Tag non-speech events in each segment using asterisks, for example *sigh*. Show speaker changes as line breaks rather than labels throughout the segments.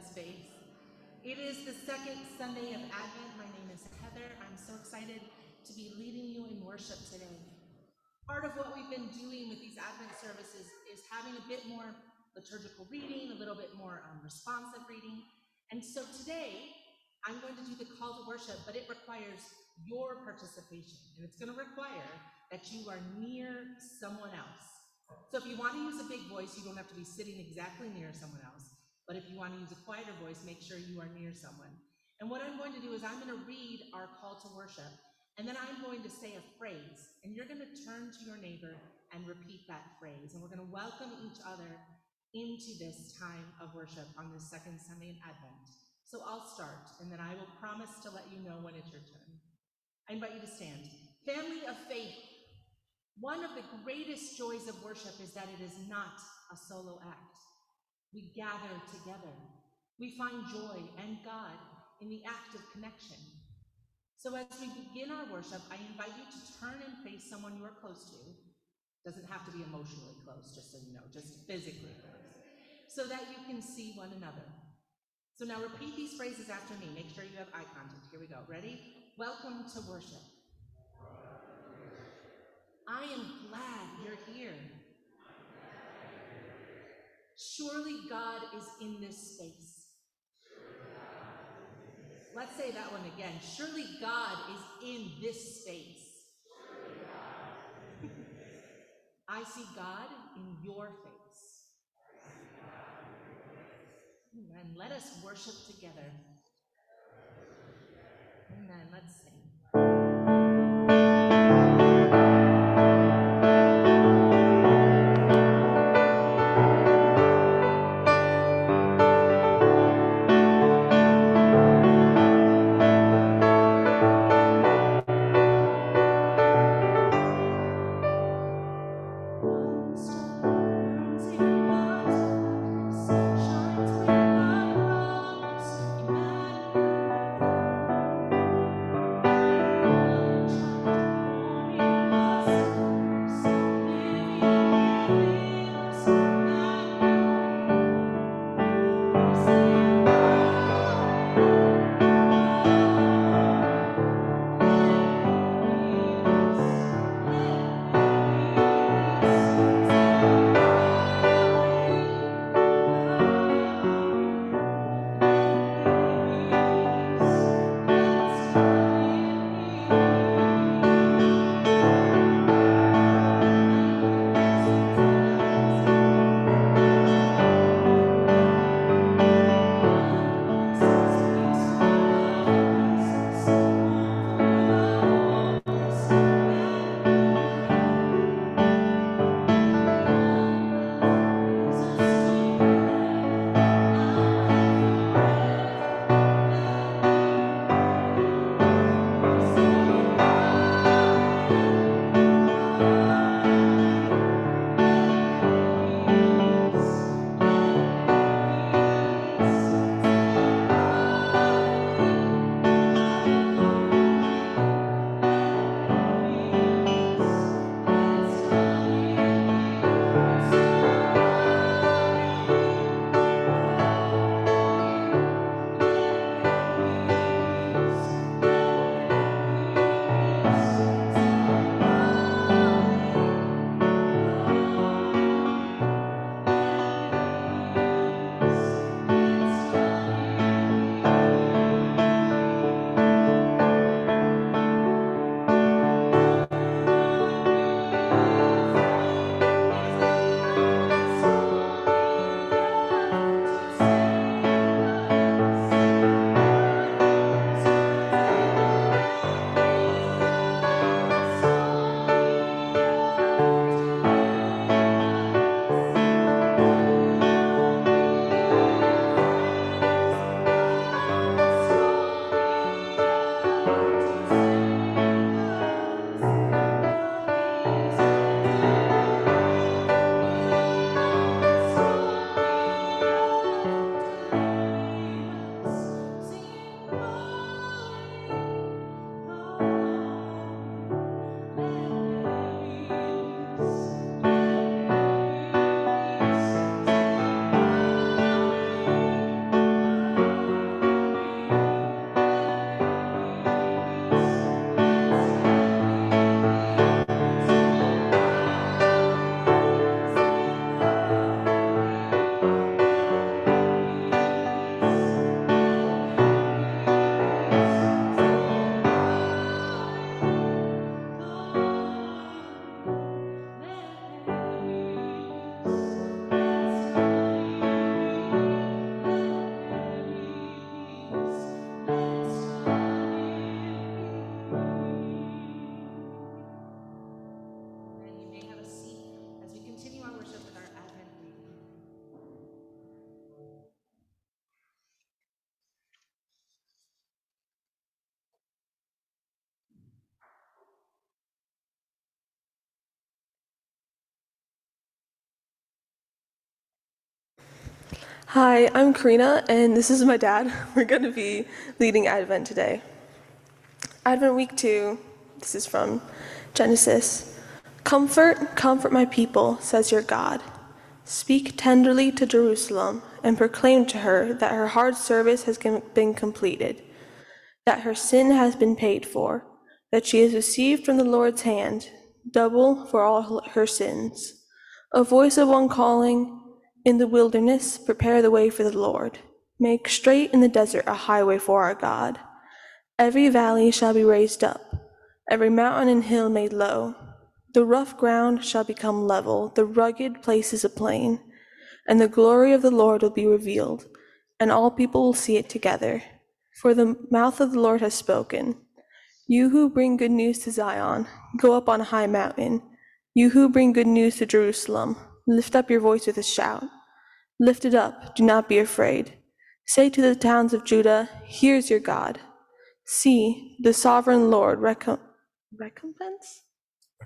It is the second Sunday of Advent. My name is Heather. I'm so excited to be leading you in worship today. Part of what we've been doing with these Advent services is having a bit more liturgical reading, a little bit more um, responsive reading. And so today, I'm going to do the call to worship, but it requires your participation. And it's going to require that you are near someone else. So if you want to use a big voice, you don't have to be sitting exactly near someone else. But if you want to use a quieter voice, make sure you are near someone. And what I'm going to do is I'm going to read our call to worship, and then I'm going to say a phrase, and you're going to turn to your neighbor and repeat that phrase. And we're going to welcome each other into this time of worship on this second Sunday in Advent. So I'll start, and then I will promise to let you know when it's your turn. I invite you to stand. Family of faith, one of the greatest joys of worship is that it is not a solo act. We gather together. We find joy and God in the act of connection. So as we begin our worship, I invite you to turn and face someone you are close to. Doesn't have to be emotionally close, just so you know, just physically close, so that you can see one another. So now repeat these phrases after me. Make sure you have eye contact. Here we go. Ready? Welcome to worship. I am glad you're here. Surely God is in this space. Let's say that one again. Surely God is in this space. *laughs* I see God in your face. Amen. Let us worship together. Amen. Let's
Hi, I'm Karina, and this is my dad. *laughs* We're going to be leading Advent today. Advent week two, this is from Genesis. Comfort, comfort my people, says your God. Speak tenderly to Jerusalem and proclaim to her that her hard service has been completed, that her sin has been paid for, that she has received from the Lord's hand double for all her sins. A voice of one calling, In the wilderness, prepare the way for the Lord. Make straight in the desert a highway for our God. Every valley shall be raised up, every mountain and hill made low. The rough ground shall become level, the rugged places a plain, and the glory of the Lord will be revealed, and all people will see it together. For the mouth of the Lord has spoken. You who bring good news to Zion, go up on a high mountain. You who bring good news to Jerusalem, lift up your voice with a shout. Lift it up, do not be afraid. Say to the towns of Judah, Here's your God. See, the sovereign Lord recompense? Recompense.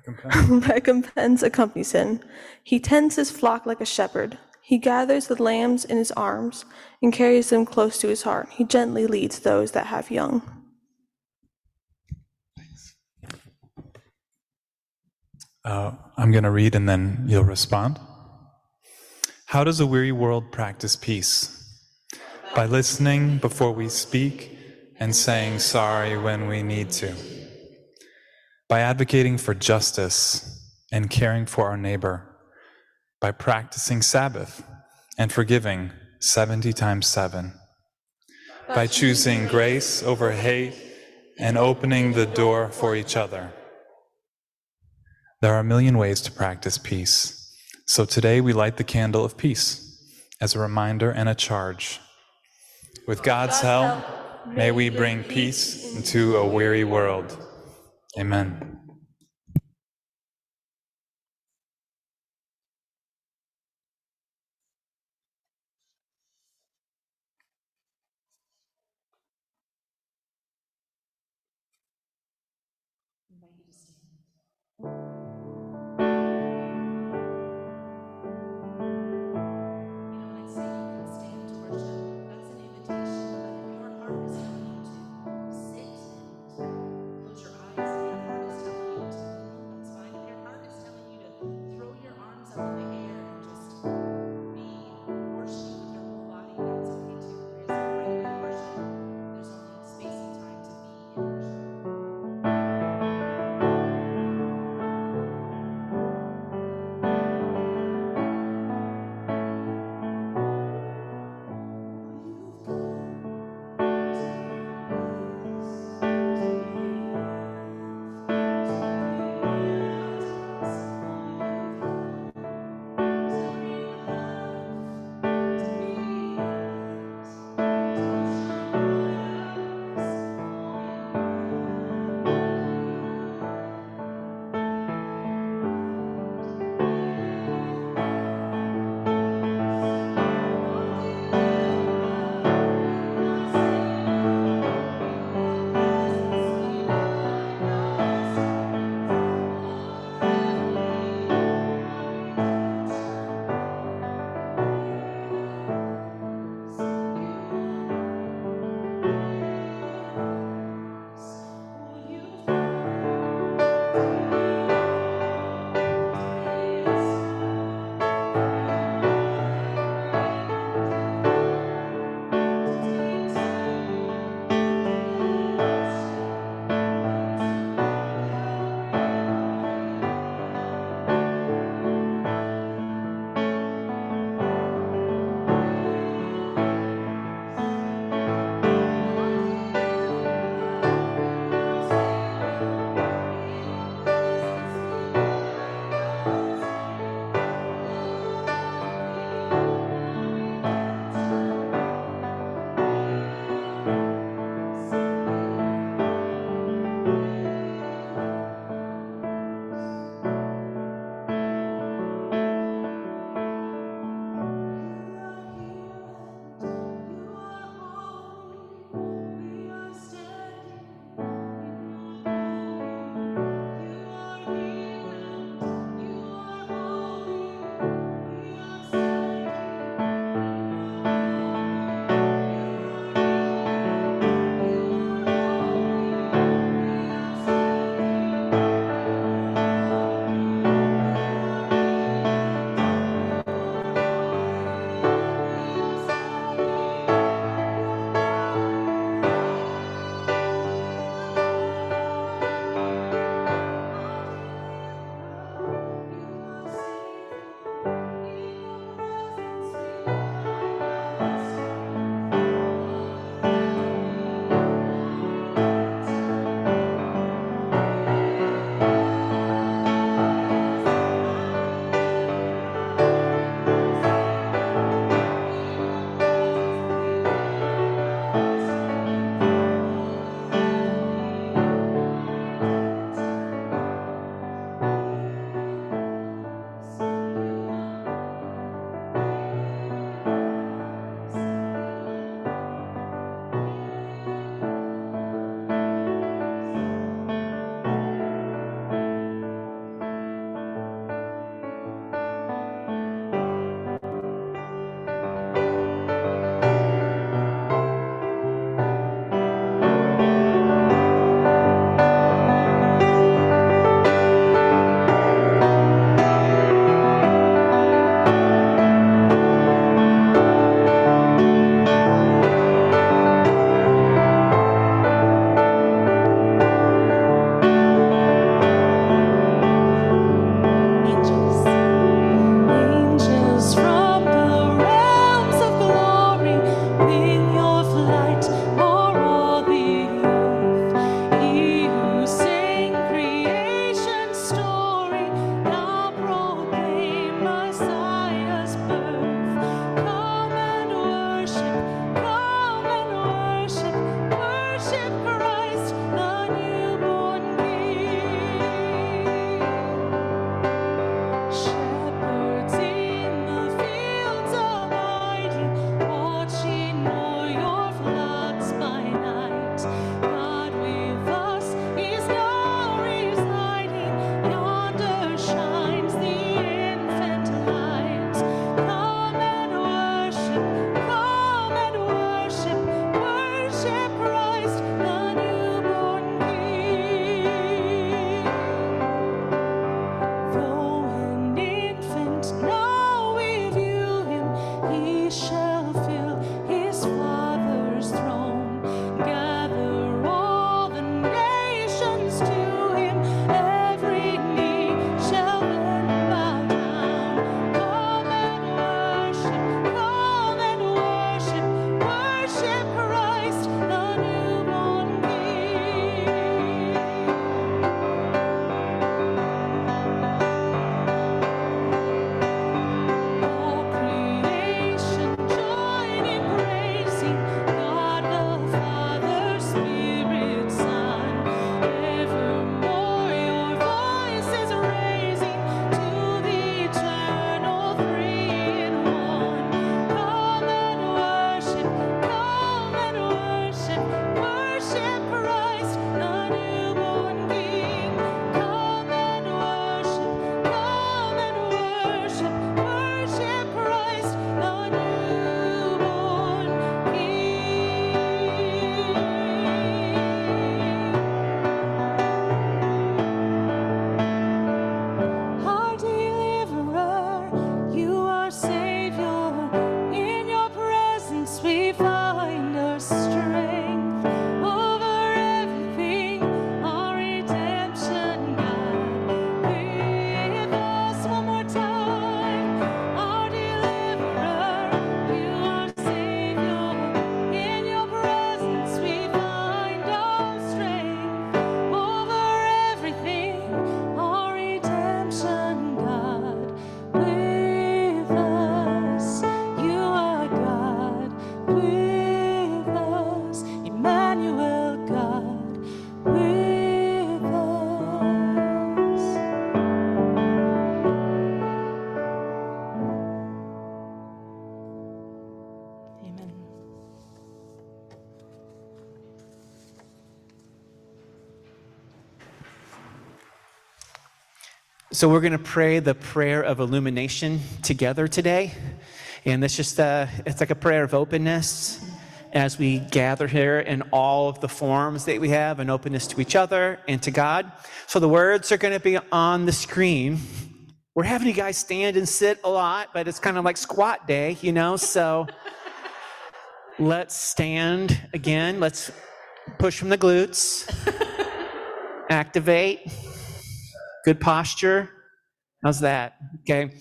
*laughs* Recompense accompanies him. He tends his flock like a shepherd. He gathers the lambs in his arms and carries them close to his heart. He gently leads those that have young.
Uh, I'm going to read and then you'll respond. How does a weary world practice peace? By listening before we speak and saying sorry when we need to. By advocating for justice and caring for our neighbor. By practicing Sabbath and forgiving 70 times 7. By choosing grace over hate and opening the door for each other there are a million ways to practice peace. So today we light the candle of peace as a reminder and a charge. With God's help, may we bring peace into a weary world. Amen.
So we're going to pray the prayer of illumination together today. And it's just uh, it's like a prayer of openness as we gather here in all of the forms that we have an openness to each other and to God. So the words are going to be on the screen. We're having you guys stand and sit a lot, but it's kind of like squat day, you know? So *laughs* let's stand again. Let's push from the glutes. *laughs* Activate. Good posture. How's that? Okay.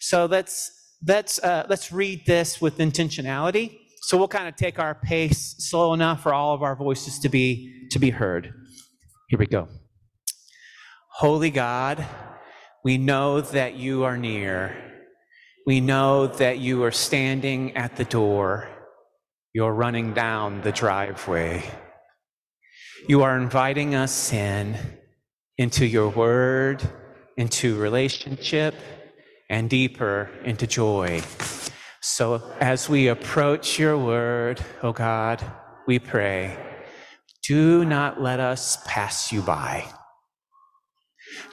So let's let's uh, let's read this with intentionality. So we'll kind of take our pace slow enough for all of our voices to be to be heard. Here we go. Holy God, we know that you are near. We know that you are standing at the door. You're running down the driveway. You are inviting us in into your word, into relationship, and deeper into joy. So as we approach your word, oh God, we pray, do not let us pass you by.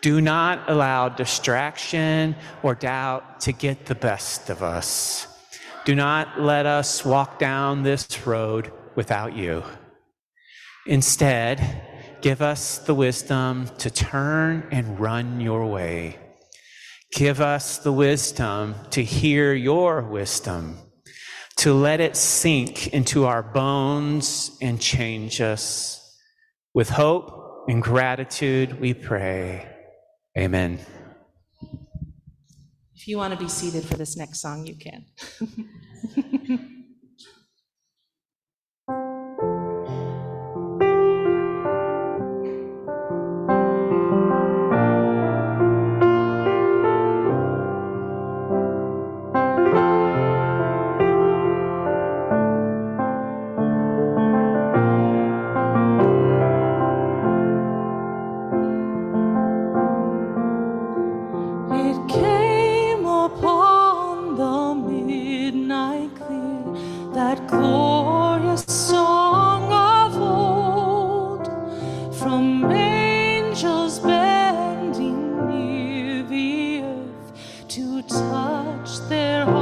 Do not allow distraction or doubt to get the best of us. Do not let us walk down this road without you. Instead, give us the wisdom to turn and run your way. Give us the wisdom to hear your wisdom, to let it sink into our bones and change us. With hope and gratitude, we pray. Amen.
If you want to be seated for this next song, you can. *laughs*
touch their heart.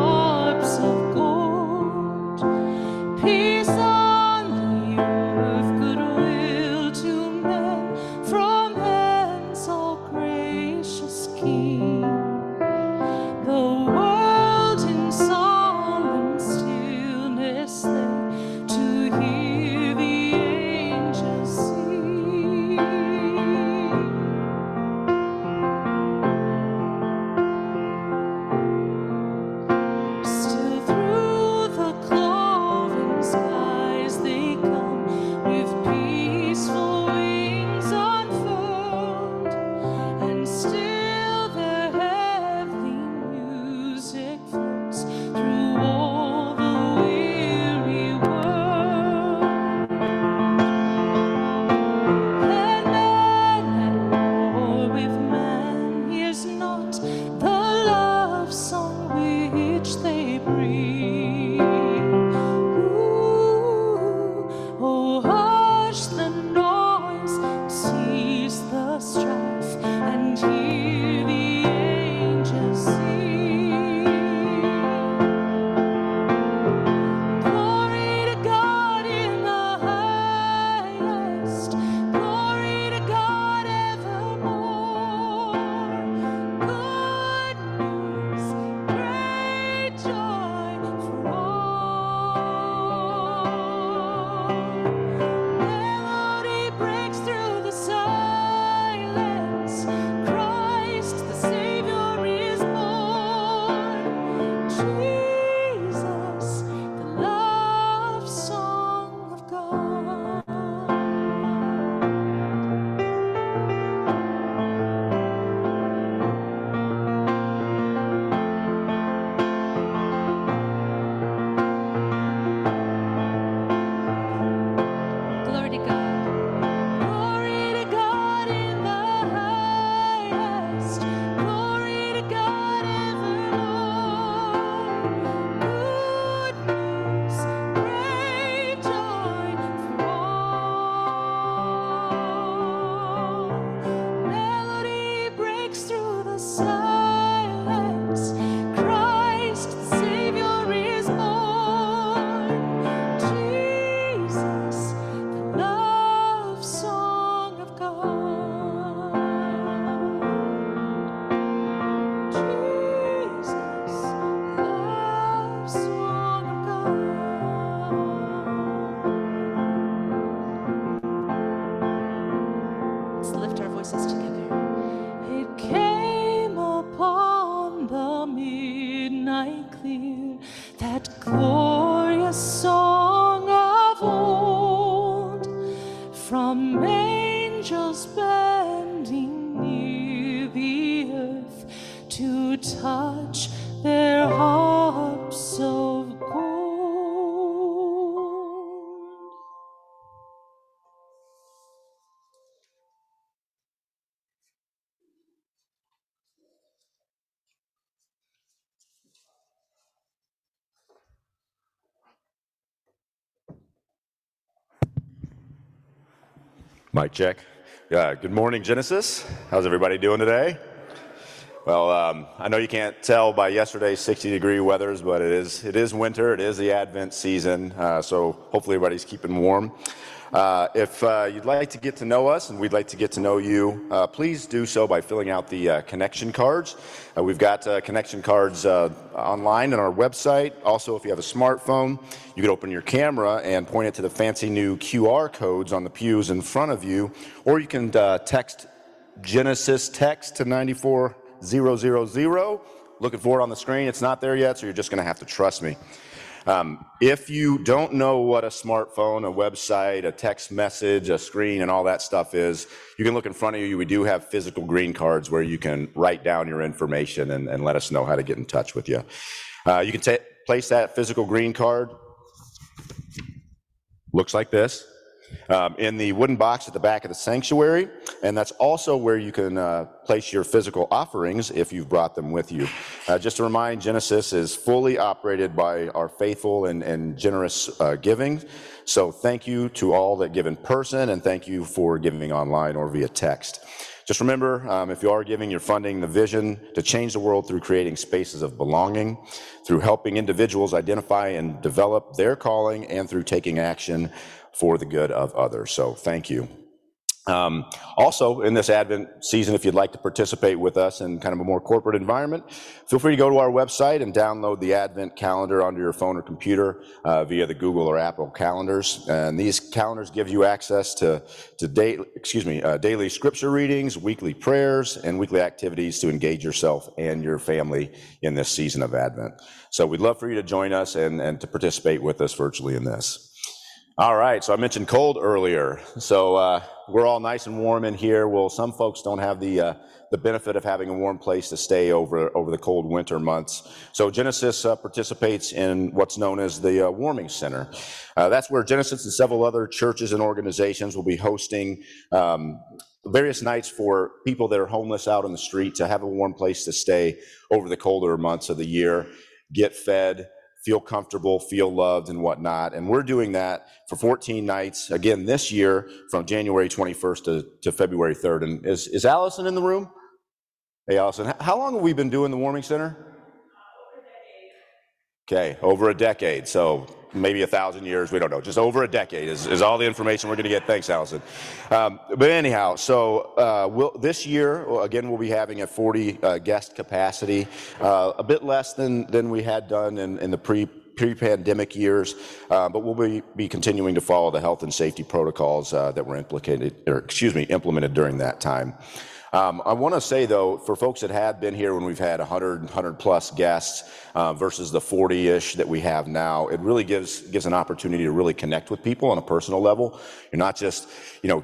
Mic check. Yeah, good morning, Genesis. How's everybody doing today? Well, um, I know you can't tell by yesterday's 60 degree weathers, but it is, it is winter. It is the Advent season. Uh, so hopefully everybody's keeping warm. Uh, if uh, you'd like to get to know us and we'd like to get to know you, uh, please do so by filling out the uh, connection cards. Uh, we've got connection cards online on our website. Also, if you have a smartphone, you can open your camera and point it to the fancy new QR codes on the pews in front of you, or you can text Genesis text to 94000. Looking for it on the screen. It's not there yet, so you're just going to have to trust me. Um, if you don't know what a smartphone, a website, a text message, a screen, and all that stuff is, you can look in front of you. We do have physical green cards where you can write down your information and, and let us know how to get in touch with you. Uh, you can t- place that physical green card. Looks like this um, in the wooden box at the back of the sanctuary, and that's also where you can uh, place your physical offerings if you've brought them with you. Uh, just to remind, Genesis is fully operated by our faithful and, and generous uh, giving. So thank you to all that give in person, and thank you for giving online or via text. Just remember, um, if you are giving, you're funding the vision to change the world through creating spaces of belonging, through helping individuals identify and develop their calling, and through taking action for the good of others. So thank you. Um, also, in this Advent season, if you'd like to participate with us in kind of a more corporate environment, feel free to go to our website and download the Advent calendar onto your phone or computer uh, via the Google or Apple calendars. And these calendars give you access to, to day, excuse me, uh, daily scripture readings, weekly prayers, and weekly activities to engage yourself and your family in this season of Advent. So we'd love for you to join us and, and to participate with us virtually in this. All right, so I mentioned cold earlier. So uh, we're all nice and warm in here. Well, some folks don't have the uh, the benefit of having a warm place to stay over over the cold winter months. So Genesis uh, participates in what's known as the uh, Warming Center. Uh, that's where Genesis and several other churches and organizations will be hosting. Um, various nights for people that are homeless out on the street to have a warm place to stay over the colder months of the year, get fed, feel comfortable, feel loved, and whatnot. And we're doing that for 14 nights again this year from January 21st to, to February 3rd. And is, is Allison in the room? Hey, Allison, how long have we been doing the warming center? Okay, over a decade. So maybe a thousand years. We don't know. Just over a decade is, is all the information we're going to get. Thanks, Allison. Um, but anyhow, so uh, we'll, this year, again, we'll be having a 40 uh, guest capacity, uh, a bit less than, than we had done in, in the pre pre-pandemic years, uh, but we'll be, be continuing to follow the health and safety protocols uh, that were implicated, or excuse me, implemented during that time. Um, I want to say, though, for folks that have been here when we've had 100, 100 plus guests uh, versus the 40 ish that we have now, it really gives, gives an opportunity to really connect with people on a personal level. You're not just, you know,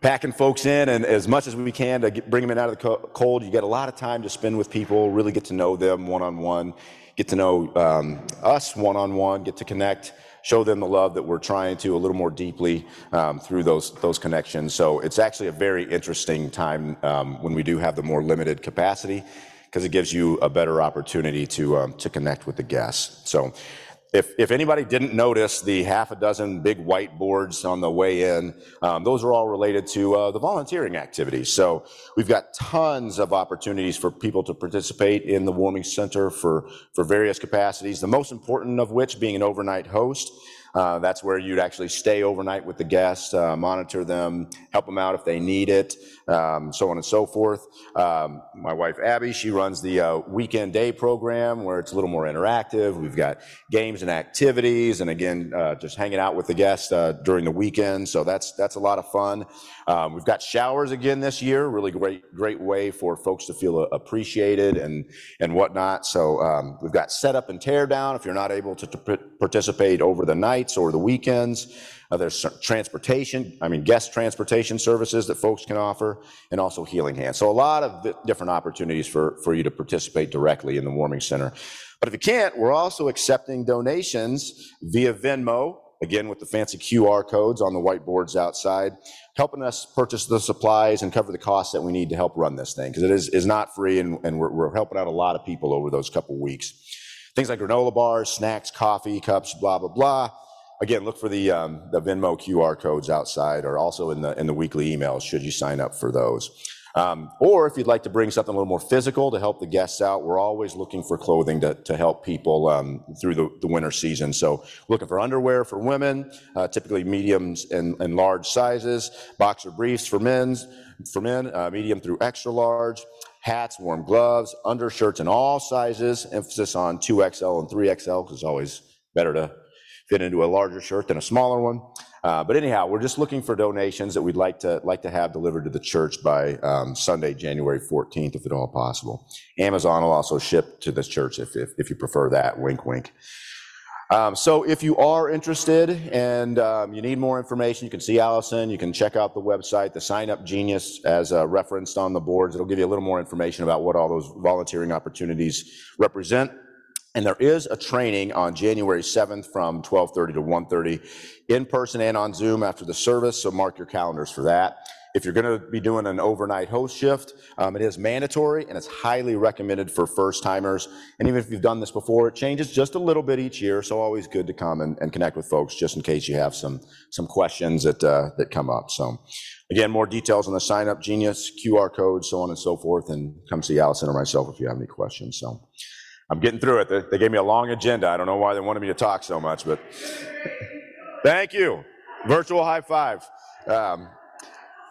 packing folks in and as much as we can to get, bring them in out of the cold. You get a lot of time to spend with people, really get to know them one on one, get to know um, us one on one, get to connect show them the love that we're trying to a little more deeply um, through those those connections. So it's actually a very interesting time um, when we do have the more limited capacity because it gives you a better opportunity to um, to connect with the guests. So if, if anybody didn't notice the half a dozen big whiteboards on the way in, um, those are all related to uh, the volunteering activities. So we've got tons of opportunities for people to participate in the warming center for, for various capacities, the most important of which being an overnight host. Uh, that's where you'd actually stay overnight with the guests, uh, monitor them, help them out if they need it, um, so on and so forth. Um, my wife Abby, she runs the uh, weekend day program where it's a little more interactive. We've got games and activities, and again, uh, just hanging out with the guests uh, during the weekend. So that's that's a lot of fun. Um, we've got showers again this year. Really great great way for folks to feel appreciated and and whatnot. So um, we've got setup and tear down if you're not able to, to participate over the nights or the weekends. Uh, there's transportation, I mean, guest transportation services that folks can offer, and also healing hands. So a lot of different opportunities for, for you to participate directly in the warming center. But if you can't, we're also accepting donations via Venmo, again with the fancy QR codes on the whiteboards outside, helping us purchase the supplies and cover the costs that we need to help run this thing, because it is, is not free, and, and we're, we're helping out a lot of people over those couple weeks. Things like granola bars, snacks, coffee cups, blah, blah, blah. Again, look for the, um, the Venmo QR codes outside or also in the, in the weekly emails should you sign up for those. Um, or if you'd like to bring something a little more physical to help the guests out, we're always looking for clothing to, to help people um, through the, the winter season. So looking for underwear for women, uh, typically mediums and, and large sizes, boxer briefs for men's, for men, uh, medium through extra large, hats, warm gloves, undershirts in all sizes, emphasis on 2XL and 3XL because it's always better to fit into a larger shirt than a smaller one. Uh, but anyhow, we're just looking for donations that we'd like to like to have delivered to the church by um, Sunday, January 14th, if at all possible. Amazon will also ship to this church if, if, if you prefer that. Wink, wink. Um, so if you are interested and um, you need more information, you can see Allison. You can check out the website, the Sign Up Genius, as uh, referenced on the boards. It'll give you a little more information about what all those volunteering opportunities represent. And there is a training on January 7th from 12:30 to 1:30 in person and on Zoom after the service, so mark your calendars for that. If you're going to be doing an overnight host shift, um, it is mandatory and it's highly recommended for first timers. And even if you've done this before, it changes just a little bit each year, so always good to come and, and connect with folks just in case you have some some questions that uh, that come up. So. Again, more details on the sign up genius, QR code, so on and so forth, and come see Allison or myself if you have any questions. So I'm getting through it. They, gave me a long agenda. I don't know why they wanted me to talk so much, but thank you. Virtual high five. Um,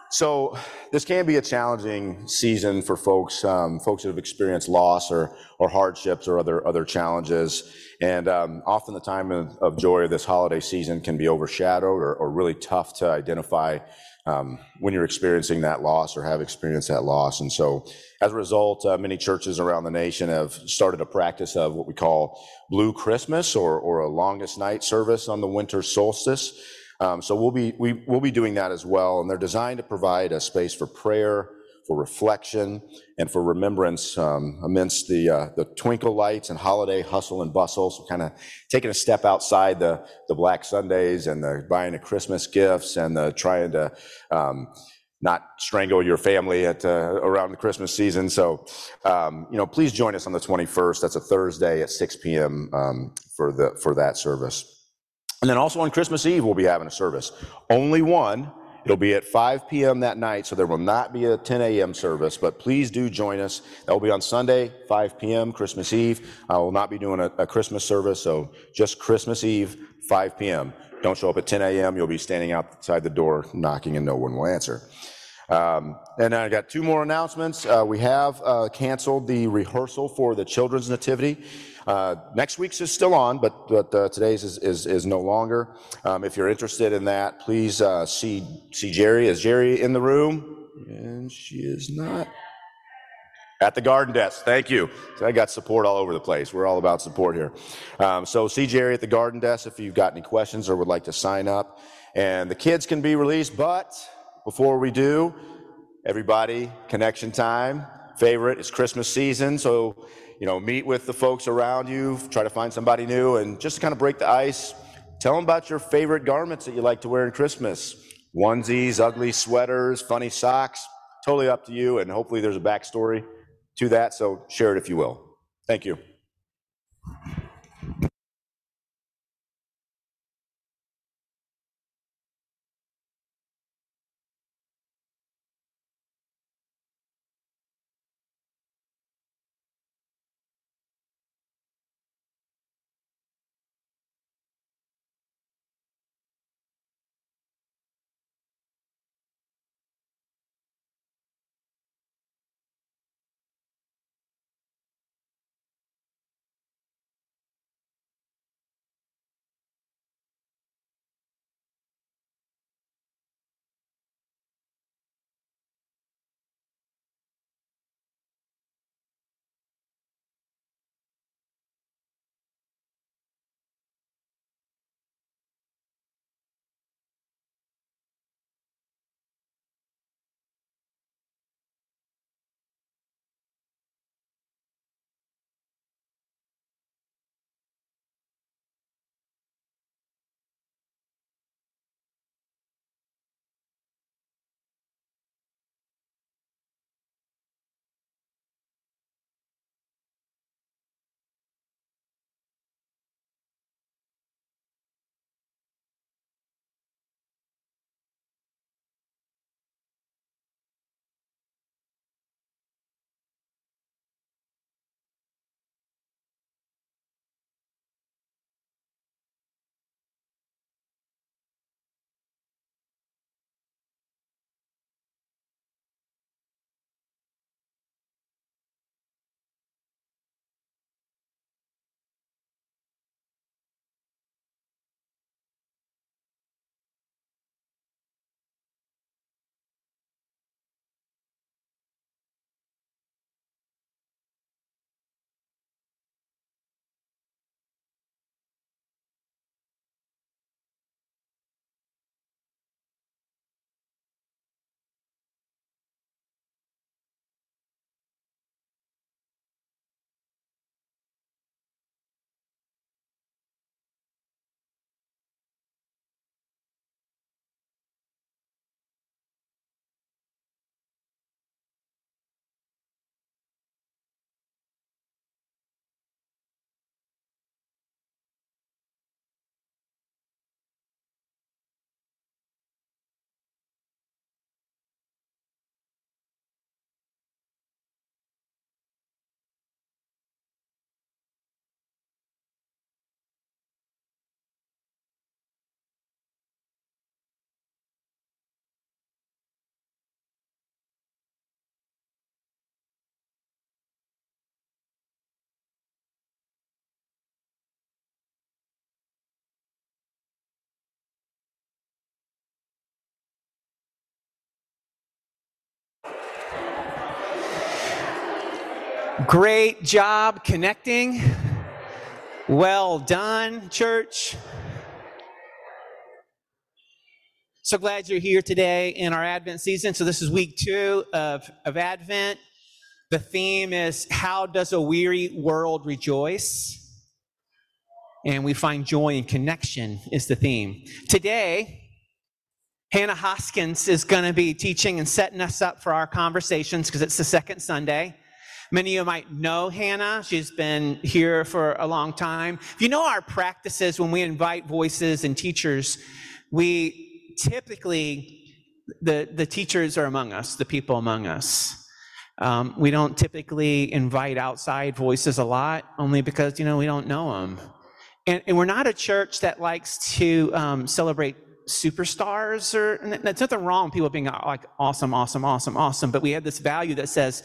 so this can be a challenging season for folks, um, folks that have experienced loss or, or hardships or other, other challenges. And um, often the time of, of joy of this holiday season can be overshadowed or, or really tough to identify um, when you're experiencing that loss or have experienced that loss. And so as a result, uh, many churches around the nation have started a practice of what we call Blue Christmas or, or a longest night service on the winter solstice. Um, so we'll be we, will be doing that as well, and they're designed to provide a space for prayer, for reflection, and for remembrance um, amidst the uh, the twinkle lights and holiday hustle and bustle. So kind of taking a step outside the the Black Sundays and the buying of Christmas gifts and the trying to um, not strangle your family at uh, around the Christmas season. So, um, you know, please join us on the 21st. That's a Thursday at 6 p.m. Um, for the for that service. And then also on Christmas Eve, we'll be having a service. Only one. It'll be at 5 p.m. that night, so there will not be a 10 a.m. service, but please do join us. That will be on Sunday, 5 p.m., Christmas Eve. I will not be doing a, a Christmas service, so just Christmas Eve, 5 p.m. Don't show up at 10 a.m. You'll be standing outside the door knocking and no one will answer. Um, and I got two more announcements. Uh, we have uh, canceled the rehearsal for the children's nativity. Uh, next week's is still on, but, but uh, today's is, is, is no longer. Um, if you're interested in that, please uh, see, see Jerry. Is Jerry in the room? And she is not. At the garden desk. Thank you. So I got support all over the place. We're all about support here. Um, so see Jerry at the garden desk if you've got any questions or would like to sign up. And the kids can be released, but before we do, everybody, connection time. Favorite is Christmas season, so you know, meet with the folks around you, try to find somebody new, and just kind of break the ice. Tell them about your favorite garments that you like to wear in Christmas onesies, ugly sweaters, funny socks. Totally up to you, and hopefully there's a backstory to that, so share it if you will. Thank you.
Great job connecting. Well done, church. So glad you're here today in our Advent season. So, this is week two of, of Advent. The theme is How Does a Weary World Rejoice? And we find joy and connection is the theme. Today, Hannah Hoskins is going to be teaching and setting us up for our conversations because it's the second Sunday. Many of you might know Hannah. She's been here for a long time. If you know our practices when we invite voices and teachers, we typically, the, the teachers are among us, the people among us. Um, we don't typically invite outside voices a lot, only because, you know, we don't know them. And, and we're not a church that likes to um, celebrate superstars or that's nothing wrong with people being like awesome awesome awesome awesome but we have this value that says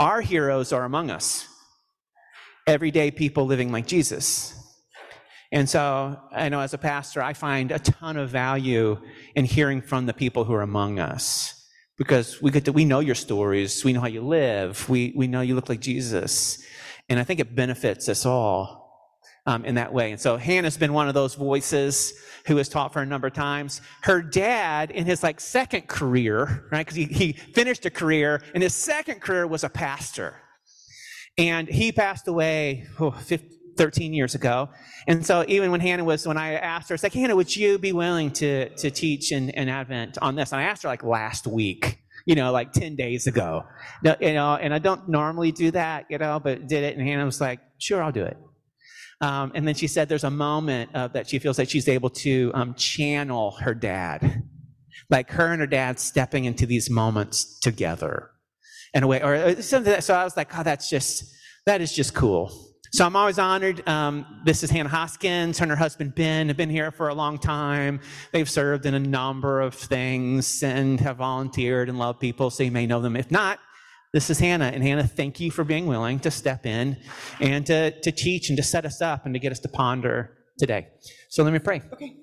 our heroes are among us. Everyday people living like jesus. And so i know as a pastor i find a ton of value in hearing from the people who are among us. Because we get to we know your stories. We know how you live. We, we know you look like jesus. And i think it benefits us all um, in that way and so hannah's been one of those voices who has taught for a number of times. Her dad, in his like second career, right? Because he, he finished a career, and his second career was a pastor. And he passed away oh, 15, 13 years ago. And so even when Hannah was, when I asked her, it's like, Hannah, would you be willing to, to teach in, in Advent on this? And I asked her like last week, you know, like 10 days ago. You know, and I don't normally do that, you know, but did it. And Hannah was like, sure, I'll do it. Um, and then she said there's a moment uh, that she feels like she's able to um, channel her dad, like her and her dad stepping into these moments together in a way, or uh, something. That, so I was like, oh, that's just that is just cool. So I'm always honored. Um, this is Hannah Hoskins. Her and her husband Ben have been here for a long time. They've served in a number of things and have volunteered and loved people, so you may know them. If not, this is Hannah. And Hannah, thank you for being willing to step in and to, to teach and to set us up and to get us to ponder today. So let me pray. Okay.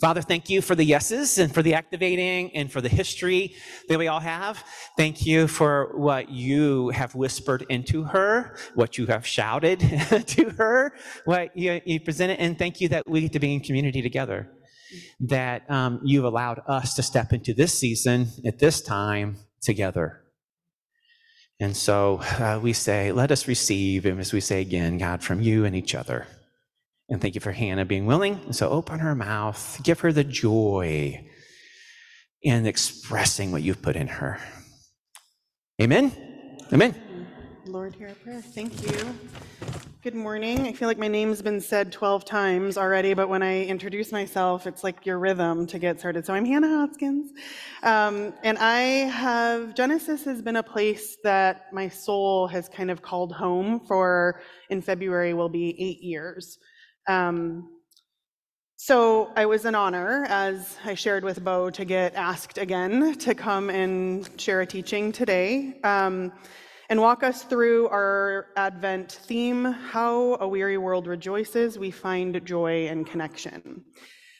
Father, thank you for the yeses and for the activating and for the history that we all have. Thank you for what you have whispered into her, what you have shouted *laughs* to her, what you, you, presented. And thank you that we get to be in community together, that um, you've allowed us to step into this season at this time together. And so *sighs* uh, we say, let us receive, and as we say again, God, from you and each other. And thank you for Hannah being willing. And so open her mouth, give her the joy in expressing what you've put in her. Amen. Amen.
Lord, hear our prayer. Thank you. Good morning. I feel like my name's been said 12 times already, but when I introduce myself, it's like your rhythm to get started. So I'm Hannah Hoskins. Um, and I have, Genesis has been a place that my soul has kind of called home for, in February, will be eight years. Um, so I was an honor, as I shared with Bo, to get asked again to come and share a teaching today. Um, and walk us through our Advent theme How a Weary World Rejoices, We Find Joy and Connection.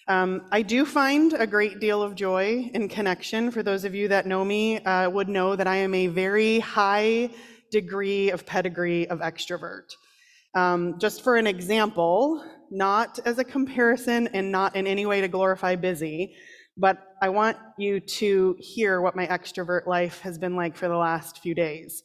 Um, I do find a great deal of joy in connection. For those of you that know me, uh, would know that I am a very high degree of pedigree of extrovert. Um, just for an example, not as a comparison and not in any way to glorify busy, but I want you to hear what my extrovert life has been like for the last few days.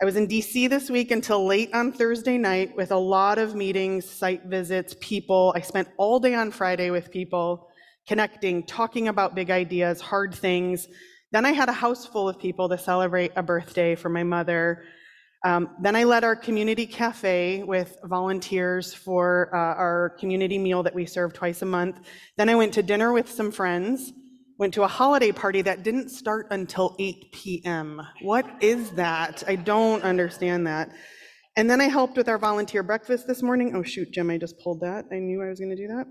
I was in DC this week until late on Thursday night with a lot of meetings, site visits, people. I spent all day on Friday with people, connecting, talking about big ideas, hard things. Then I had a house full of people to celebrate a birthday for my mother. Um, then I led our community cafe with volunteers for uh, our community meal that we serve twice a month. Then I went to dinner with some friends went to a holiday party that didn't start until 8 p.m. What is that? I don't understand that. And then I helped with our volunteer breakfast this morning. Oh, shoot, Jim, I just pulled that. I knew I was going to do that.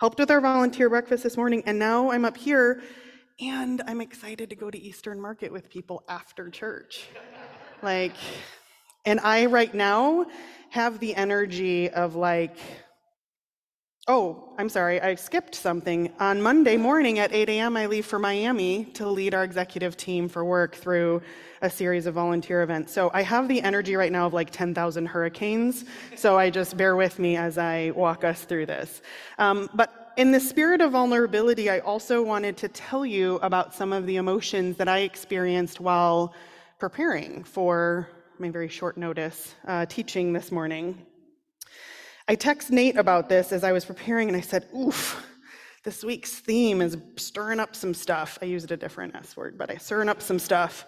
Helped with our volunteer breakfast this morning, and now I'm up here and I'm excited to go to Eastern Market with people after church. Like, and I right now have the energy of like Oh, I'm sorry, I skipped something. On Monday morning at 8 a.m., I leave for Miami to lead our executive team for work through a series of volunteer events. So I have the energy right now of like 10,000 hurricanes. So I just bear with me as I walk us through this. Um, but in the spirit of vulnerability, I also wanted to tell you about some of the emotions that I experienced while preparing for my very short notice uh, teaching this morning. I text Nate about this as I was preparing, and I said, Oof, this week's theme is stirring up some stuff. I used a different S word, but I stirring up some stuff.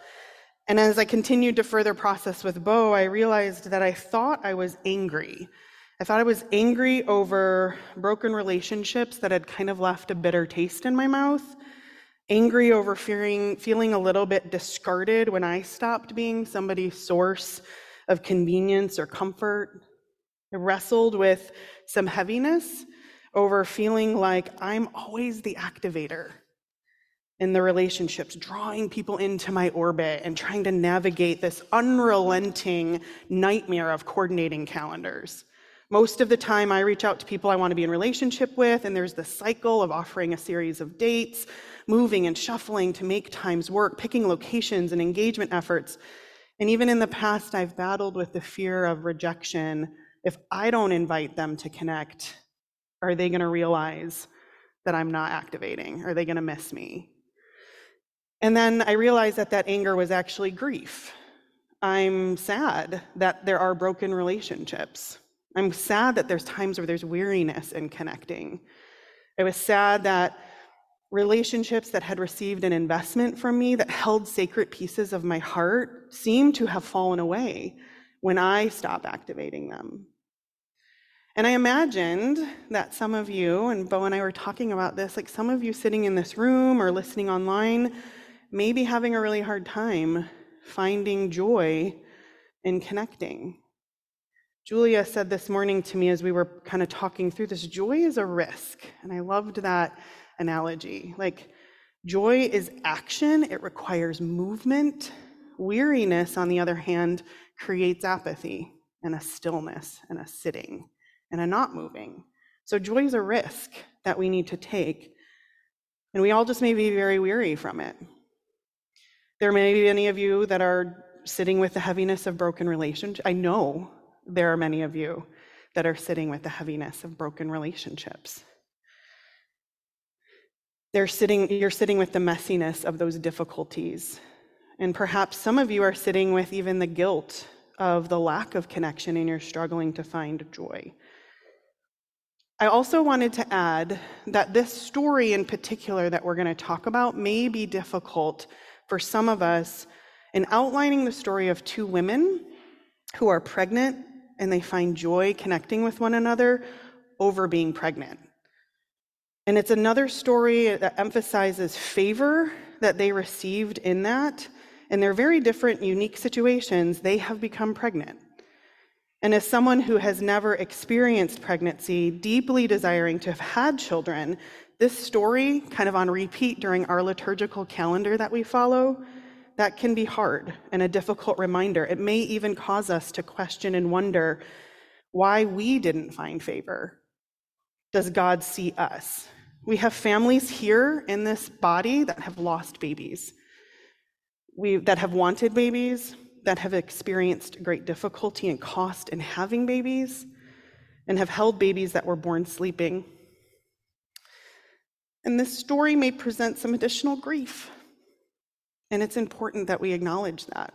And as I continued to further process with Bo, I realized that I thought I was angry. I thought I was angry over broken relationships that had kind of left a bitter taste in my mouth, angry over fearing, feeling a little bit discarded when I stopped being somebody's source of convenience or comfort, I wrestled with some heaviness over feeling like I'm always the activator in the relationships, drawing people into my orbit and trying to navigate this unrelenting nightmare of coordinating calendars. Most of the time, I reach out to people I want to be in relationship with, and there's the cycle of offering a series of dates, moving and shuffling to make times work, picking locations and engagement efforts. And even in the past, I've battled with the fear of rejection if I don't invite them to connect, are they going to realize that I'm not activating? Are they going to miss me? And then I realized that that anger was actually grief. I'm sad that there are broken relationships. I'm sad that there's times where there's weariness in connecting. I was sad that relationships that had received an investment from me, that held sacred pieces of my heart, seemed to have fallen away when I stopped activating them. And I imagined that some of you, and Bo and I were talking about this, like some of you sitting in this room or listening online, may be having a really hard time finding joy in connecting. Julia said this morning to me as we were kind of talking through this joy is a risk. And I loved that analogy. Like, joy is action, it requires movement. Weariness, on the other hand, creates apathy and a stillness and a sitting and a not moving. So joy is a risk that we need to take. And we all just may be very weary from it. There may be any of you that are sitting with the heaviness of broken relationships. I know there are many of you that are sitting with the heaviness of broken relationships. They're sitting, you're sitting with the messiness of those difficulties. And perhaps some of you are sitting with even the guilt of the lack of connection and you're struggling to find joy. I also wanted to add that this story in particular that we're going to talk about may be difficult for some of us in outlining the story of two women who are pregnant and they find joy connecting with one another over being pregnant. And it's another story that emphasizes favor that they received in that. In their very different, unique situations, they have become pregnant. And as someone who has never experienced pregnancy, deeply desiring to have had children, this story, kind of on repeat during our liturgical calendar that we follow, that can be hard and a difficult reminder. It may even cause us to question and wonder why we didn't find favor. Does God see us? We have families here in this body that have lost babies, we, that have wanted babies, that have experienced great difficulty and cost in having babies and have held babies that were born sleeping. And this story may present some additional grief. And it's important that we acknowledge that,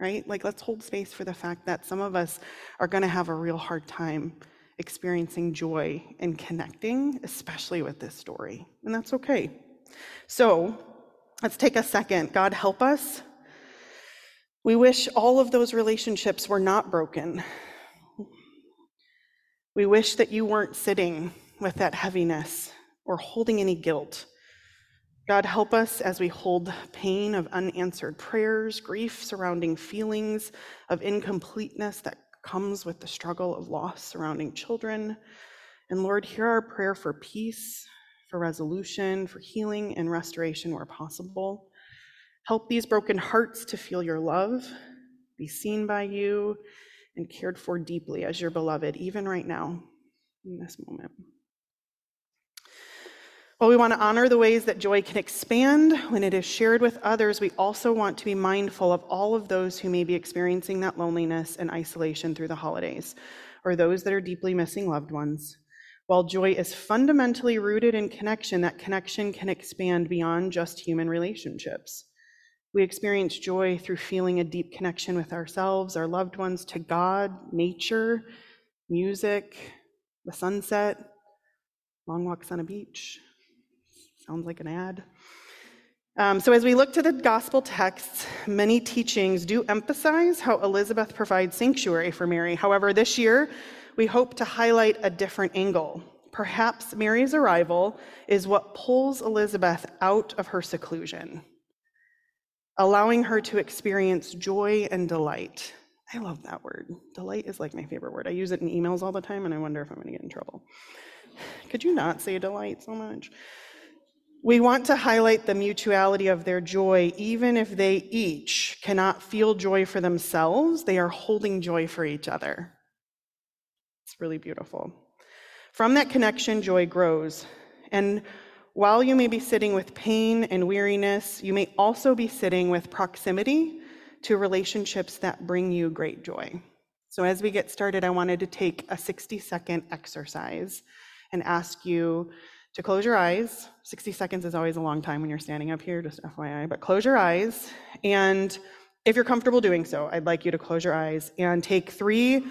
right? Like, let's hold space for the fact that some of us are going to have a real hard time experiencing joy and connecting, especially with this story. And that's okay. So, let's take a second. God, help us we wish all of those relationships were not broken. We wish that you weren't sitting with that heaviness or holding any guilt. God, help us as we hold pain of unanswered prayers, grief surrounding feelings of incompleteness that comes with the struggle of loss surrounding children. And Lord, hear our prayer for peace, for resolution, for healing and restoration where possible. Help these broken hearts to feel your love, be seen by you, and cared for deeply as your beloved, even right now, in this moment. While we want to honor the ways that joy can expand when it is shared with others, we also want to be mindful of all of those who may be experiencing that loneliness and isolation through the holidays, or those that are deeply missing loved ones. While joy is fundamentally rooted in connection, that connection can expand beyond just human relationships. We experience joy through feeling a deep connection with ourselves, our loved ones, to God, nature, music, the sunset, long walks on a beach. Sounds like an ad. Um, so, as we look to the gospel texts, many teachings do emphasize how Elizabeth provides sanctuary for Mary. However, this year, we hope to highlight a different angle. Perhaps Mary's arrival is what pulls Elizabeth out of her seclusion, allowing her to experience joy and delight. I love that word. Delight is like my favorite word. I use it in emails all the time, and I wonder if I'm going to get in trouble. *sighs* Could you not say delight so much? We want to highlight the mutuality of their joy, even if they each cannot feel joy for themselves, they are holding joy for each other. It's really beautiful. From that connection, joy grows. And while you may be sitting with pain and weariness, you may also be sitting with proximity to relationships that bring you great joy. So, as we get started, I wanted to take a 60 second exercise and ask you to close your eyes. 60 seconds is always a long time when you're standing up here, just FYI, but close your eyes. And if you're comfortable doing so, I'd like you to close your eyes and take three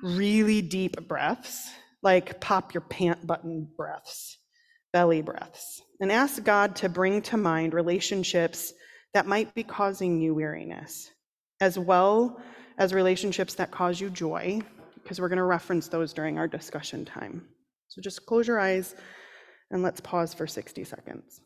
really deep breaths, like pop your pant button breaths, belly breaths, and ask God to bring to mind relationships that might be causing you weariness, as well as relationships that cause you joy, because we're going to reference those during our discussion time. So just close your eyes and let's pause for 60 seconds.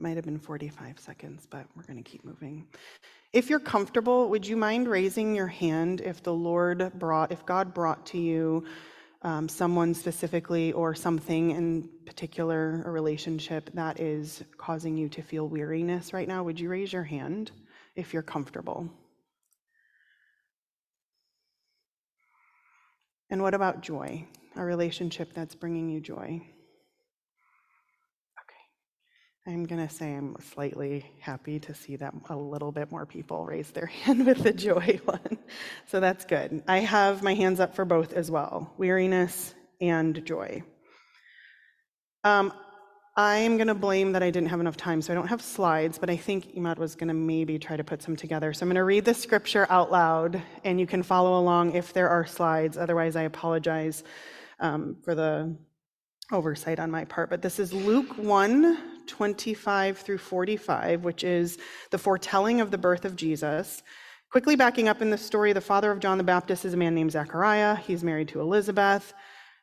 That might have been 45 seconds, but we're going to keep moving. If you're comfortable, would you mind raising your hand if the Lord brought, if God brought to you um, someone specifically or something in particular, a relationship that is causing you to feel weariness right now? Would you raise your hand if you're comfortable? And what about joy? A relationship that's bringing you joy? I'm going to say I'm slightly happy to see that a little bit more people raise their *laughs* hand with the joy *laughs* one. So that's good. I have my hands up for both as well weariness and joy. Um, I'm going to blame that I didn't have enough time, so I don't have slides, but I think Imad was going to maybe try to put some together. So I'm going to read the scripture out loud, and you can follow along if there are slides. Otherwise, I apologize um, for the oversight on my part. But this is Luke 1 25 through 45, which is the foretelling of the birth of Jesus. Quickly backing up in the story, the father of John the Baptist is a man named Zechariah. He's married to Elizabeth.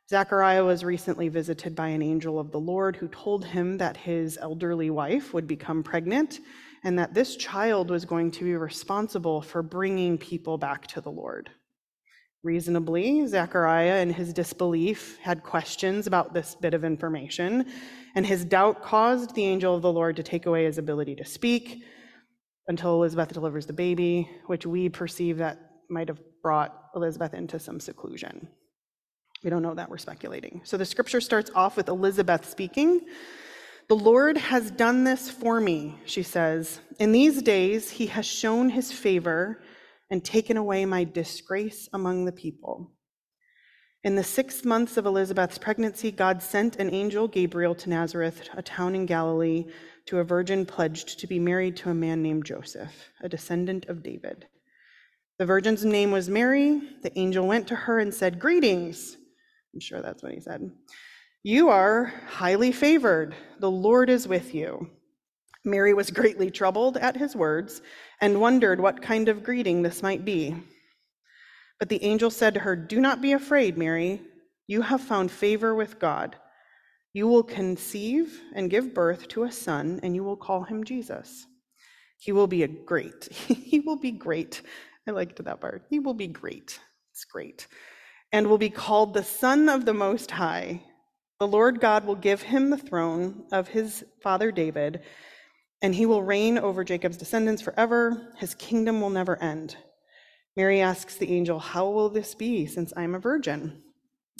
Zechariah was recently visited by an angel of the Lord who told him that his elderly wife would become pregnant and that this child was going to be responsible for bringing people back to the Lord. Reasonably, Zechariah, in his disbelief, had questions about this bit of information and his doubt caused the angel of the Lord to take away his ability to speak until Elizabeth delivers the baby, which we perceive that might have brought Elizabeth into some seclusion. We don't know that, we're speculating. So the scripture starts off with Elizabeth speaking. The Lord has done this for me, she says. In these days, he has shown his favor and taken away my disgrace among the people. In the sixth months of Elizabeth's pregnancy, God sent an angel, Gabriel, to Nazareth, a town in Galilee, to a virgin pledged to be married to a man named Joseph, a descendant of David. The virgin's name was Mary. The angel went to her and said, Greetings. I'm sure that's what he said. You are highly favored. The Lord is with you. Mary was greatly troubled at his words and wondered what kind of greeting this might be. But the angel said to her, Do not be afraid, Mary. You have found favor with God. You will conceive and give birth to a son, and you will call him Jesus. He will be a great. *laughs* he will be great. I liked that part. He will be great. It's great. And will be called the Son of the Most High. The Lord God will give him the throne of his father David, and he will reign over Jacob's descendants forever. His kingdom will never end. Mary asks the angel, How will this be since I'm a virgin?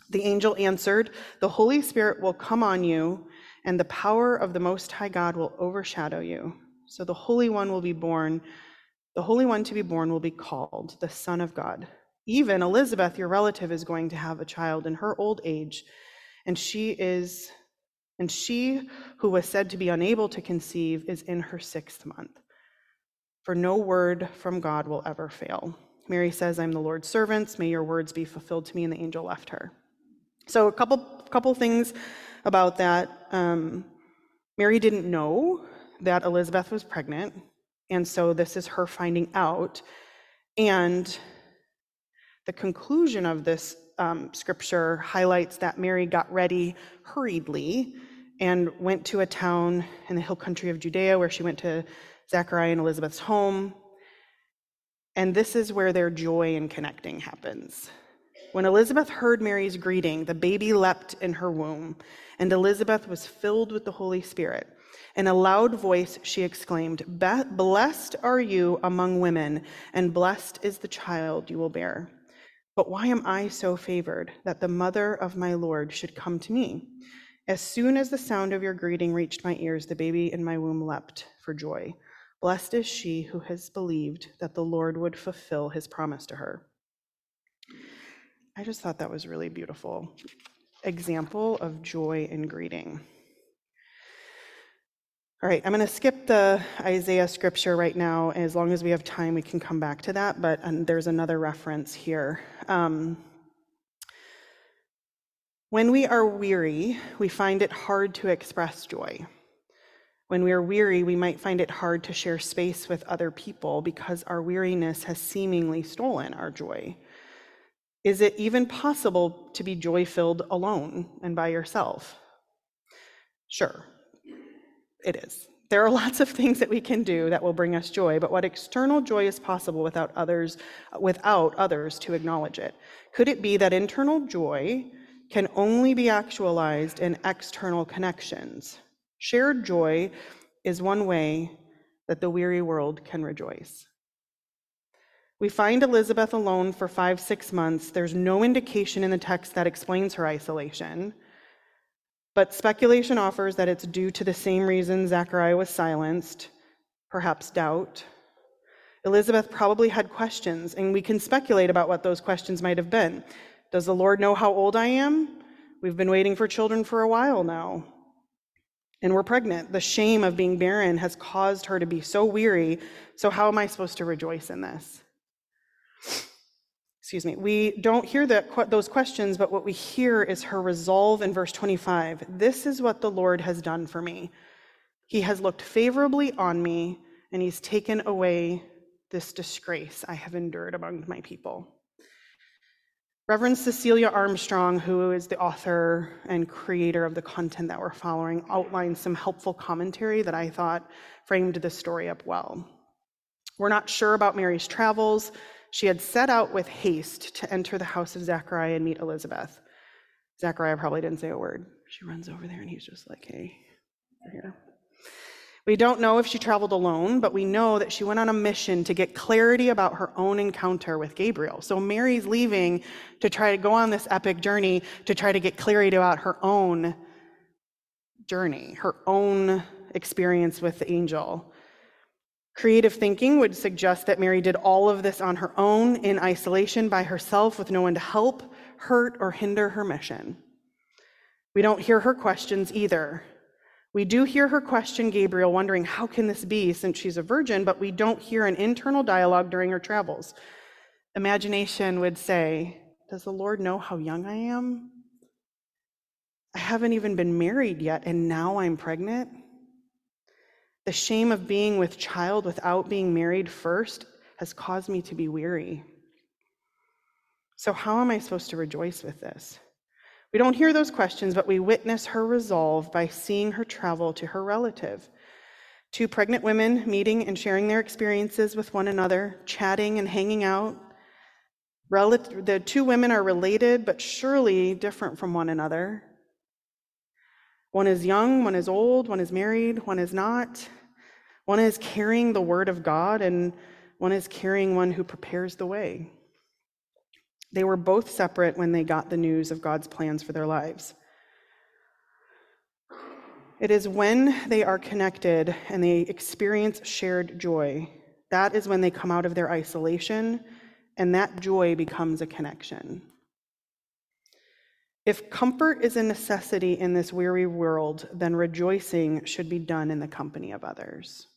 The angel answered, The Holy Spirit will come on you, and the power of the Most High God will overshadow you. So the Holy One will be born, the Holy One to be born will be called the Son of God. Even Elizabeth, your relative, is going to have a child in her old age, and she is and she who was said to be unable to conceive is in her sixth month. For no word from God will ever fail. Mary says, I'm the Lord's servant. May your words be fulfilled to me. And the angel left her. So, a couple, couple things about that. Um, Mary didn't know that Elizabeth was pregnant. And so, this is her finding out. And the conclusion of this um, scripture highlights that Mary got ready hurriedly and went to a town in the hill country of Judea where she went to Zachariah and Elizabeth's home. And this is where their joy in connecting happens. When Elizabeth heard Mary's greeting, the baby leapt in her womb, and Elizabeth was filled with the Holy Spirit. In a loud voice, she exclaimed, Blessed are you among women, and blessed is the child you will bear. But why am I so favored that the mother of my Lord should come to me? As soon as the sound of your greeting reached my ears, the baby in my womb leapt for joy. Blessed is she who has believed that the Lord would fulfill his promise to her. I just thought that was really beautiful example of joy in greeting. All right, I'm going to skip the Isaiah scripture right now. As long as we have time, we can come back to that, but um, there's another reference here. Um, when we are weary, we find it hard to express joy. When we are weary, we might find it hard to share space with other people because our weariness has seemingly stolen our joy. Is it even possible to be joy filled alone and by yourself? Sure, it is. There are *laughs* lots of things that we can do that will bring us joy, but what external joy is possible without others without others to acknowledge it? Could it be that internal joy can only be actualized in external connections? Shared joy is one way that the weary world can rejoice. We find Elizabeth alone for five, six months. There's no indication in the text that explains her isolation. But speculation offers that it's due to the same reason Zachariah was silenced, perhaps doubt. Elizabeth probably had questions, and we can speculate about what those questions might have been. Does the Lord know how old I am? We've been waiting for children for a while now. And we're pregnant. The shame of being barren has caused her to be so weary. So, how am I supposed to rejoice in this? excuse me, we don't hear that, those questions, but what we hear is her resolve in verse 25. This is what the Lord has done for me. He has looked favorably on me, and he's taken away this disgrace I have endured among my people. Reverend Cecilia Armstrong, who is the author and creator of the content that we're following, outlined some helpful commentary that I thought framed the story up well. We're not sure about Mary's travels, she had set out with haste to enter the house of Zachariah and meet Elizabeth. Zachariah probably didn't say a word. She runs over there and he's just like, hey, here. We don't know if she traveled alone, but we know that she went on a mission to get clarity about her own encounter with Gabriel. So Mary's leaving to try to go on this epic journey to try to get clarity about her own journey, her own experience with the angel. Creative thinking would suggest that Mary did all of this on her own, in isolation by herself, with no one to help, hurt, or hinder her mission. We don't hear her questions either. We do hear her question Gabriel, wondering, How can this be since she's a virgin? But we don't hear an internal dialogue during her travels. Imagination would say, Does the Lord know how young I am? I haven't even been married yet, and now I'm pregnant. The shame of being with child without being married first has caused me to be weary. So, how am I supposed to rejoice with this? We don't hear those questions, but we witness her resolve by seeing her travel to her relative. Two pregnant women meeting and sharing their experiences with one another, chatting and hanging out. The two women are related, but surely different from one another. One is young, one is old, one is married, one is not. One is carrying the word of God, and one is carrying one who prepares the way. They were both separate when they got the news of God's plans for their lives. It is when they are connected and they experience shared joy, that is when they come out of their isolation, and that joy becomes a connection. If comfort is a necessity in this weary world, then rejoicing should be done in the company of others.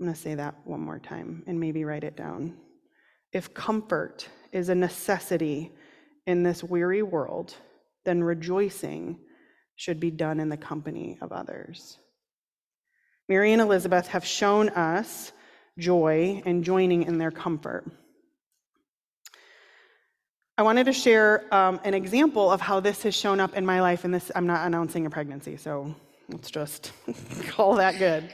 I'm going to say that one more time and maybe write it down. If comfort is a necessity in this weary world, then rejoicing should be done in the company of others. Mary and Elizabeth have shown us joy and joining in their comfort. I wanted to share um, an example of how this has shown up in my life, and this I'm not announcing a pregnancy, so let's just *laughs* call that good.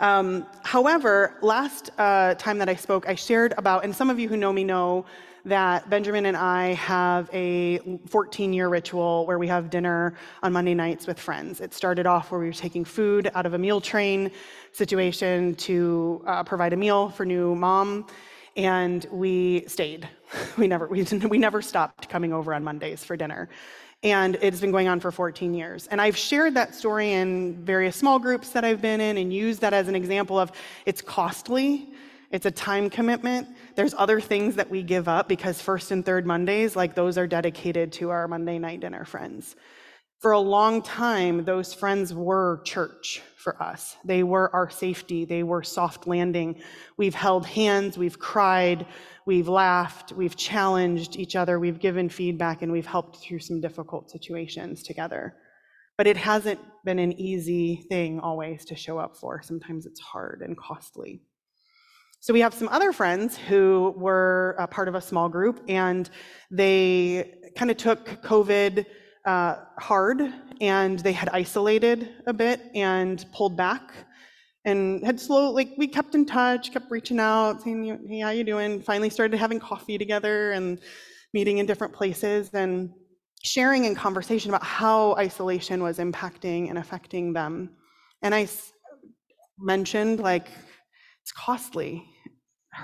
Um, however, last uh, time that I spoke, I shared about, and some of you who know me know that Benjamin and I have a 14 year ritual where we have dinner on Monday nights with friends. It started off where we were taking food out of a meal train situation to uh, provide a meal for new mom, and we stayed. *laughs* We never, we, we never stopped coming over on Mondays for dinner. And it's been going on for 14 years. And I've shared that story in various small groups that I've been in and used that as an example of it's costly, it's a time commitment. There's other things that we give up because first and third Mondays, like those are dedicated to our Monday night dinner friends. For a long time, those friends were church for us. They were our safety. They were soft landing. We've held hands, we've cried, We've laughed, we've challenged each other, we've given feedback, and we've helped through some difficult situations together. But it hasn't been an easy thing always to show up for. Sometimes it's hard and costly. So we have some other friends who were a part of a small group, and they kind of took COVID uh, hard, and they had isolated a bit and pulled back and had slowly like we kept in touch kept reaching out saying hey how you doing? Finally started having coffee together and meeting in different places and sharing in conversation about how isolation was impacting and affecting them. And I mentioned like it's costly.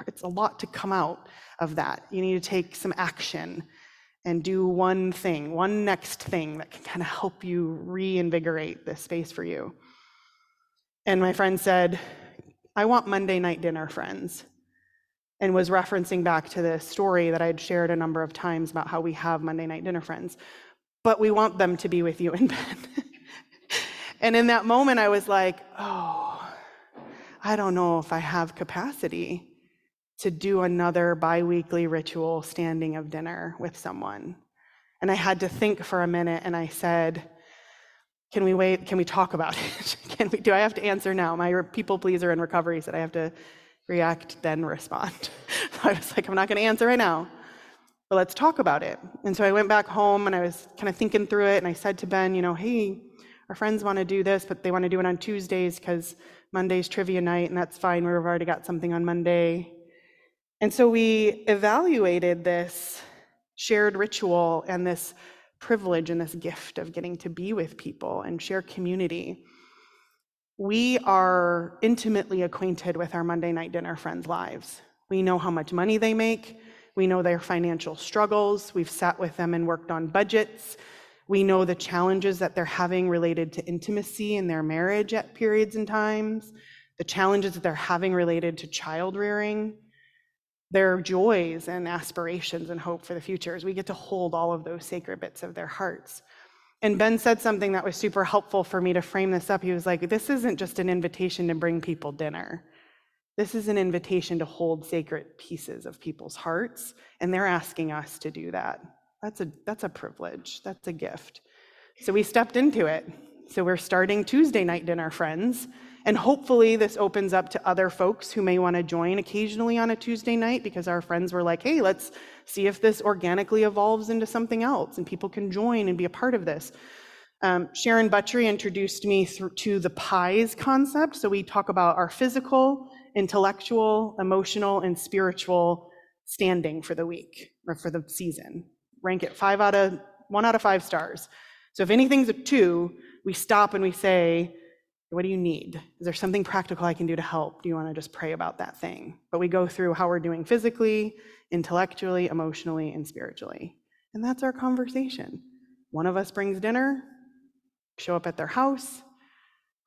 It's a lot to come out of that. You need to take some action and do one thing one next thing that can kind of help you reinvigorate this space for you and my friend said, I want Monday night dinner friends. And was referencing back to the story that I'd shared a number of times about how we have Monday night dinner friends. But we want them to be with you in *laughs* bed. and in that moment, I was like, oh, I don't know if I have capacity to do another biweekly ritual standing of dinner with someone. And I had to think for a minute and I said, can we wait? Can we talk about *laughs* it? Can we, do I have to answer now? My people pleaser in recovery said I have to react, then respond. so *laughs* I was like, I'm not going to answer right now, but let's talk about it. And so I went back home and I was kind of thinking through it. And I said to Ben, you know, hey, our friends want to do this, but they want to do it on Tuesdays because Monday's trivia night, and that's fine. We've already got something on Monday. And so we evaluated this shared ritual and this privilege and this gift of getting to be with people and share community. We are intimately acquainted with our Monday night dinner friends' lives. We know how much money they make. We know their financial struggles. We've sat with them and worked on budgets. We know the challenges that they're having related to intimacy in their marriage at periods and times, the challenges that they're having related to child rearing their joys and aspirations and hope for the future as we get to hold all of those sacred bits of their hearts. And Ben said something that was super helpful for me to frame this up. He was like, This isn't just an invitation to bring people dinner. This is an invitation to hold sacred pieces of people's hearts, and they're asking us to do that. That's a, that's a privilege. That's a gift. So we stepped into it. So we're starting Tuesday night dinner, friends. And hopefully, this opens up to other folks who may want to join occasionally on a Tuesday night because our friends were like, hey, let's see if this organically evolves into something else and people can join and be a part of this. Um, Sharon Buttrey introduced me through, to the PIES concept. So we talk about our physical, intellectual, emotional, and spiritual standing for the week or for the season. Rank it five out of one out of five stars. So if anything's a two, we stop and we say, what do you need? Is there something practical I can do to help? Do you want to just pray about that thing? But we go through how we're doing physically, intellectually, emotionally, and spiritually. And that's our conversation. One of us brings dinner, show up at their house,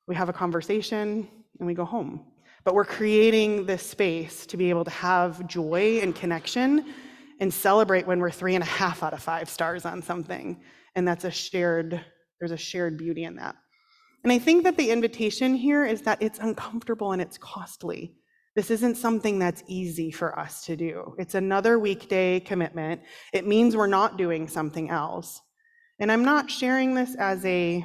we have a conversation, and we go home. But we're creating this space to be able to have joy and connection and celebrate when we're three and a half out of five stars on something. And that's a shared, there's a shared beauty in that. And I think that the invitation here is that it's uncomfortable and it's costly. This isn't something that's easy for us to do. It's another weekday commitment. It means we're not doing something else. And I'm not sharing this as a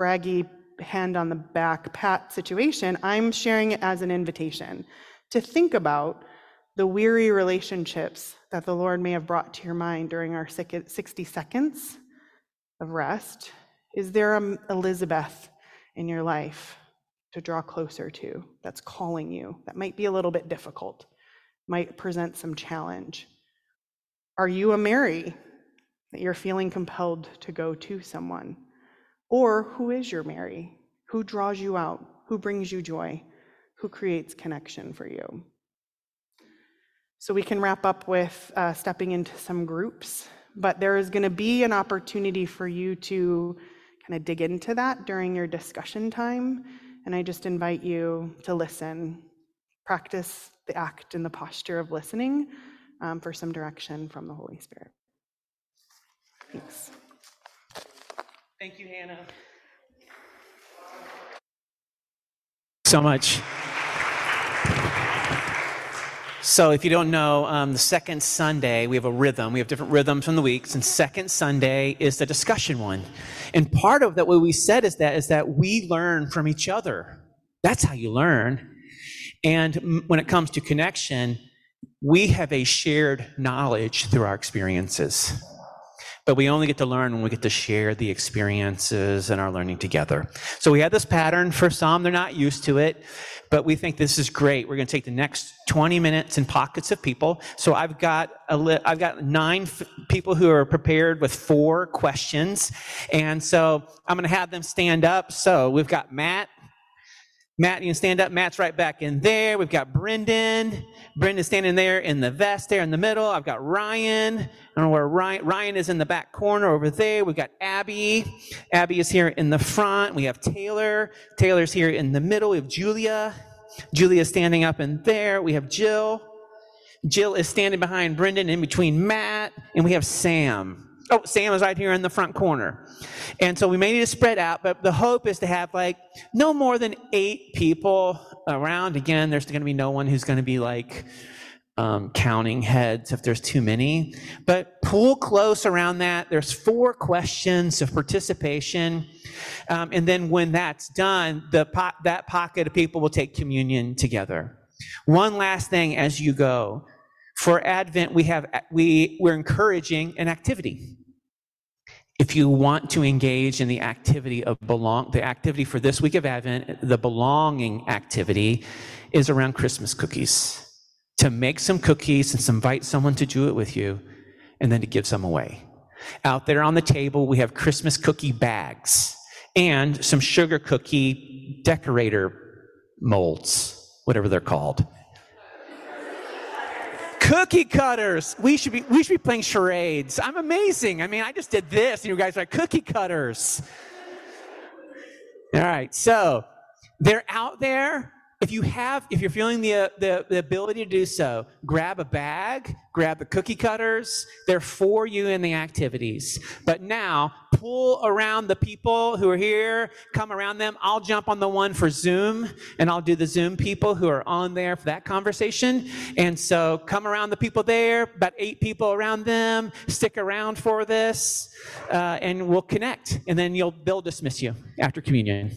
braggy hand on the back pat situation. I'm sharing it as an invitation to think about the weary relationships that the Lord may have brought to your mind during our 60 seconds of rest. Is there an Elizabeth in your life to draw closer to that's calling you that might be a little bit difficult might present some challenge. Are you a mary that you're feeling compelled to go to someone? Or who is your mary? Who draws you out? Who brings you joy? Who creates connection for you? So we can wrap up with uh, stepping into some groups but there is going to be an opportunity for you to kind of dig into that during your discussion time. And I just invite you to listen, practice the act and the posture of listening um, for some direction from the Holy Spirit. Thanks.
Thank you, Hannah. So much. So, if you don't know, um, the second Sunday, we have a rhythm. We have different rhythms from the weeks, and second Sunday is the discussion one. And part of that, what we said is that is that we learn from each other. That's how you learn. And when it comes to connection, we have a shared knowledge through our experiences. But we only get to learn when we get to share the experiences and our learning together. So we had this pattern for some, they're not used to it, but we think this is great. We're going to take the next 20 minutes in pockets of people. So I've got a li- I've got nine f- people who are prepared with four questions. And so I'm going to have them stand up. So we've got Matt, Matt, you can stand up. Matt's right back in there. We've got Brendan. Brendan's standing there in the vest there in the middle. I've got Ryan. I don't know where Ryan, Ryan is in the back corner over there. We've got Abby. Abby is here in the front. We have Taylor. Taylor's here in the middle. We have Julia. Julia's standing up in there. We have Jill. Jill is standing behind Brendan in between Matt. And we have Sam. Oh, Sam is right here in the front corner. And so we may need to spread out, but the hope is to have like no more than eight people around. Again, there's going to be no one who's going to be like um, counting heads if there's too many. But pull close around that. There's four questions of participation. Um, and then when that's done, the po- that pocket of people will take communion together. One last thing as you go. For Advent, we have we we're encouraging an activity if you want to engage in the activity of belong, the activity for this week of Advent, the belonging activity is around Christmas cookies. To make some cookies and invite someone to do it with you, and then to give some away. Out there on the table, we have Christmas cookie bags and some sugar cookie decorator molds, whatever they're called. Cookie cutters. We should be we should be playing charades. I'm amazing. I mean, I just did this, and you guys are like cookie cutters. All right, so they're out there. If you have, if you're feeling the, uh, the, the ability to do so, grab a bag, grab the cookie cutters. They're for you in the activities. But now, pull around the people who are here, come around them. I'll jump on the one for Zoom, and I'll do the Zoom people who are on there for that conversation. And so, come around the people there, about eight people around them. Stick around for this, uh, and we'll connect. And then you'll they'll dismiss you after communion.